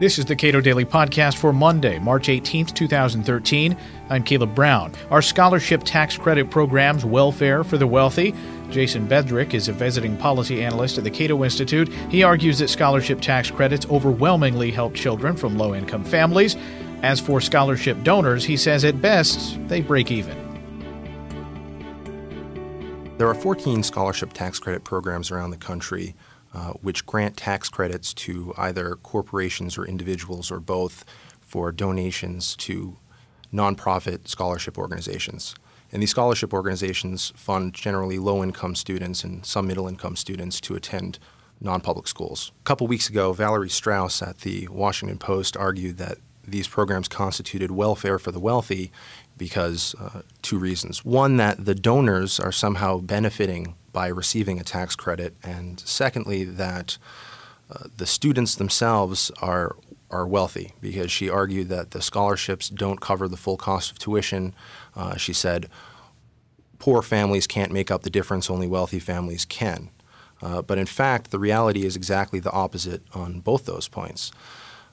This is the Cato Daily Podcast for Monday, March 18th, 2013. I'm Caleb Brown. Our scholarship tax credit programs welfare for the wealthy. Jason Bedrick is a visiting policy analyst at the Cato Institute. He argues that scholarship tax credits overwhelmingly help children from low income families. As for scholarship donors, he says at best they break even. There are 14 scholarship tax credit programs around the country uh, which grant tax credits to either corporations or individuals or both for donations to nonprofit scholarship organizations. And these scholarship organizations fund generally low income students and some middle income students to attend non public schools. A couple weeks ago, Valerie Strauss at the Washington Post argued that these programs constituted welfare for the wealthy because uh, two reasons. One, that the donors are somehow benefiting by receiving a tax credit, and secondly, that uh, the students themselves are are wealthy because she argued that the scholarships don't cover the full cost of tuition. Uh, she said poor families can't make up the difference, only wealthy families can. Uh, but in fact, the reality is exactly the opposite on both those points.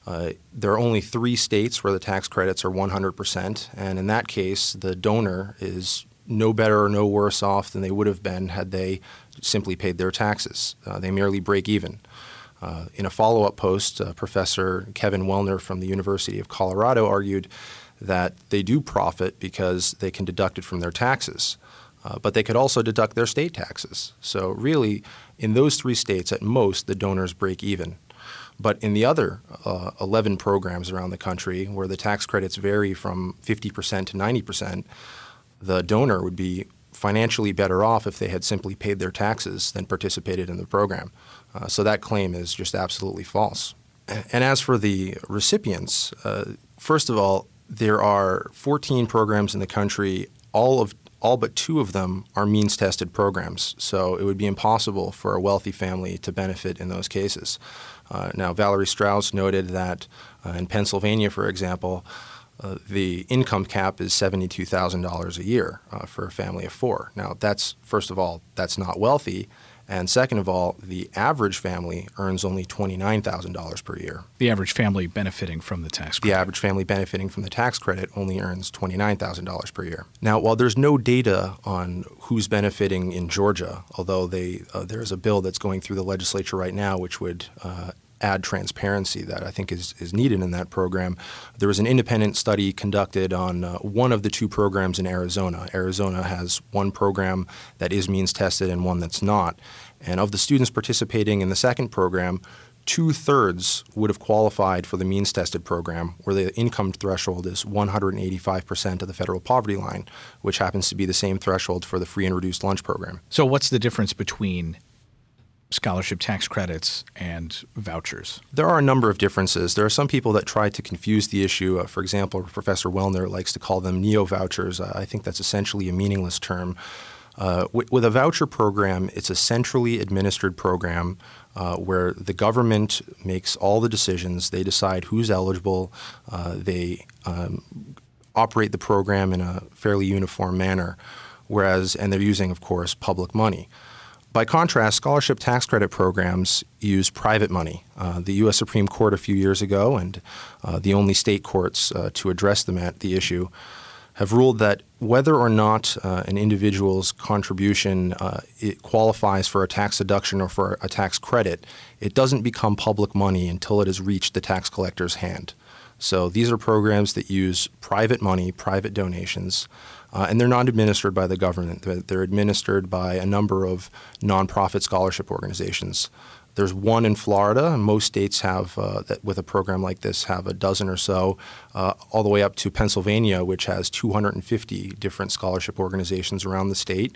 Uh, there are only three states where the tax credits are 100%, and in that case, the donor is no better or no worse off than they would have been had they simply paid their taxes. Uh, they merely break even. Uh, in a follow up post, uh, Professor Kevin Welner from the University of Colorado argued that they do profit because they can deduct it from their taxes. Uh, but they could also deduct their state taxes. So, really, in those three states, at most, the donors break even. But in the other uh, 11 programs around the country, where the tax credits vary from 50% to 90%, the donor would be financially better off if they had simply paid their taxes than participated in the program. Uh, so that claim is just absolutely false. And as for the recipients, uh, first of all, there are 14 programs in the country. All of all but two of them are means tested programs, so it would be impossible for a wealthy family to benefit in those cases. Uh, now, Valerie Strauss noted that uh, in Pennsylvania, for example, uh, the income cap is $72,000 a year uh, for a family of four. Now, that's, first of all, that's not wealthy. And second of all, the average family earns only $29,000 per year. The average family benefiting from the tax credit. The average family benefiting from the tax credit only earns $29,000 per year. Now, while there's no data on who's benefiting in Georgia, although they, uh, there's a bill that's going through the legislature right now which would uh, add transparency that I think is, is needed in that program. There was an independent study conducted on uh, one of the two programs in Arizona. Arizona has one program that is means tested and one that's not. And of the students participating in the second program, two thirds would have qualified for the means tested program, where the income threshold is 185% of the federal poverty line, which happens to be the same threshold for the free and reduced lunch program. So, what's the difference between scholarship tax credits and vouchers? There are a number of differences. There are some people that try to confuse the issue. Uh, for example, Professor Welner likes to call them neo vouchers. Uh, I think that's essentially a meaningless term. Uh, with, with, a voucher program, it's a centrally administered program uh, where the government makes all the decisions. They decide who's eligible. Uh, they um, operate the program in a fairly uniform manner. Whereas, and they're using, of course, public money. By contrast, scholarship tax credit programs use private money. Uh, the U.S. Supreme Court a few years ago, and uh, the only state courts uh, to address the, the issue, have ruled that whether or not uh, an individual's contribution uh, qualifies for a tax deduction or for a tax credit, it doesn't become public money until it has reached the tax collector's hand. So these are programs that use private money, private donations, uh, and they're not administered by the government. They're administered by a number of nonprofit scholarship organizations. There's one in Florida, most states have, uh, that with a program like this, have a dozen or so, uh, all the way up to Pennsylvania, which has 250 different scholarship organizations around the state.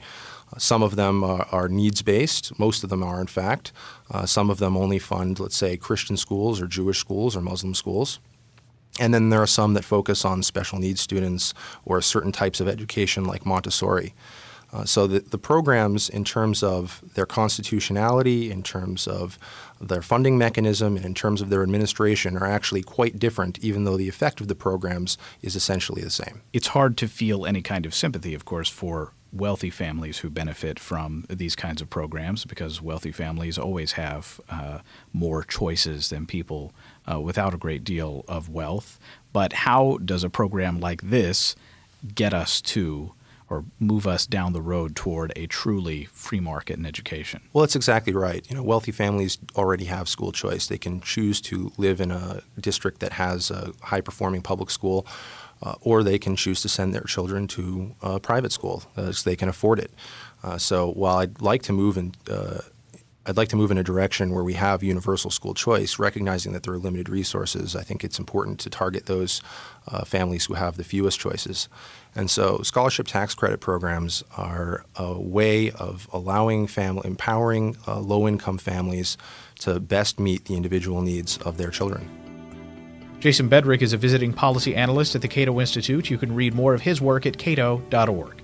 Uh, some of them are, are needs based, most of them are, in fact. Uh, some of them only fund, let's say, Christian schools or Jewish schools or Muslim schools. And then there are some that focus on special needs students or certain types of education like Montessori. Uh, so the, the programs, in terms of their constitutionality, in terms of their funding mechanism, and in terms of their administration, are actually quite different, even though the effect of the programs is essentially the same. It's hard to feel any kind of sympathy, of course, for wealthy families who benefit from these kinds of programs because wealthy families always have uh, more choices than people uh, without a great deal of wealth. But how does a program like this get us to or move us down the road toward a truly free market in education? Well, that's exactly right. You know, wealthy families already have school choice. They can choose to live in a district that has a high performing public school. Uh, or they can choose to send their children to a private school uh, so they can afford it. Uh, so while I'd like to move in uh, I'd like to move in a direction where we have universal school choice, recognizing that there are limited resources. I think it's important to target those uh, families who have the fewest choices. And so, scholarship tax credit programs are a way of allowing family, empowering uh, low income families to best meet the individual needs of their children. Jason Bedrick is a visiting policy analyst at the Cato Institute. You can read more of his work at cato.org.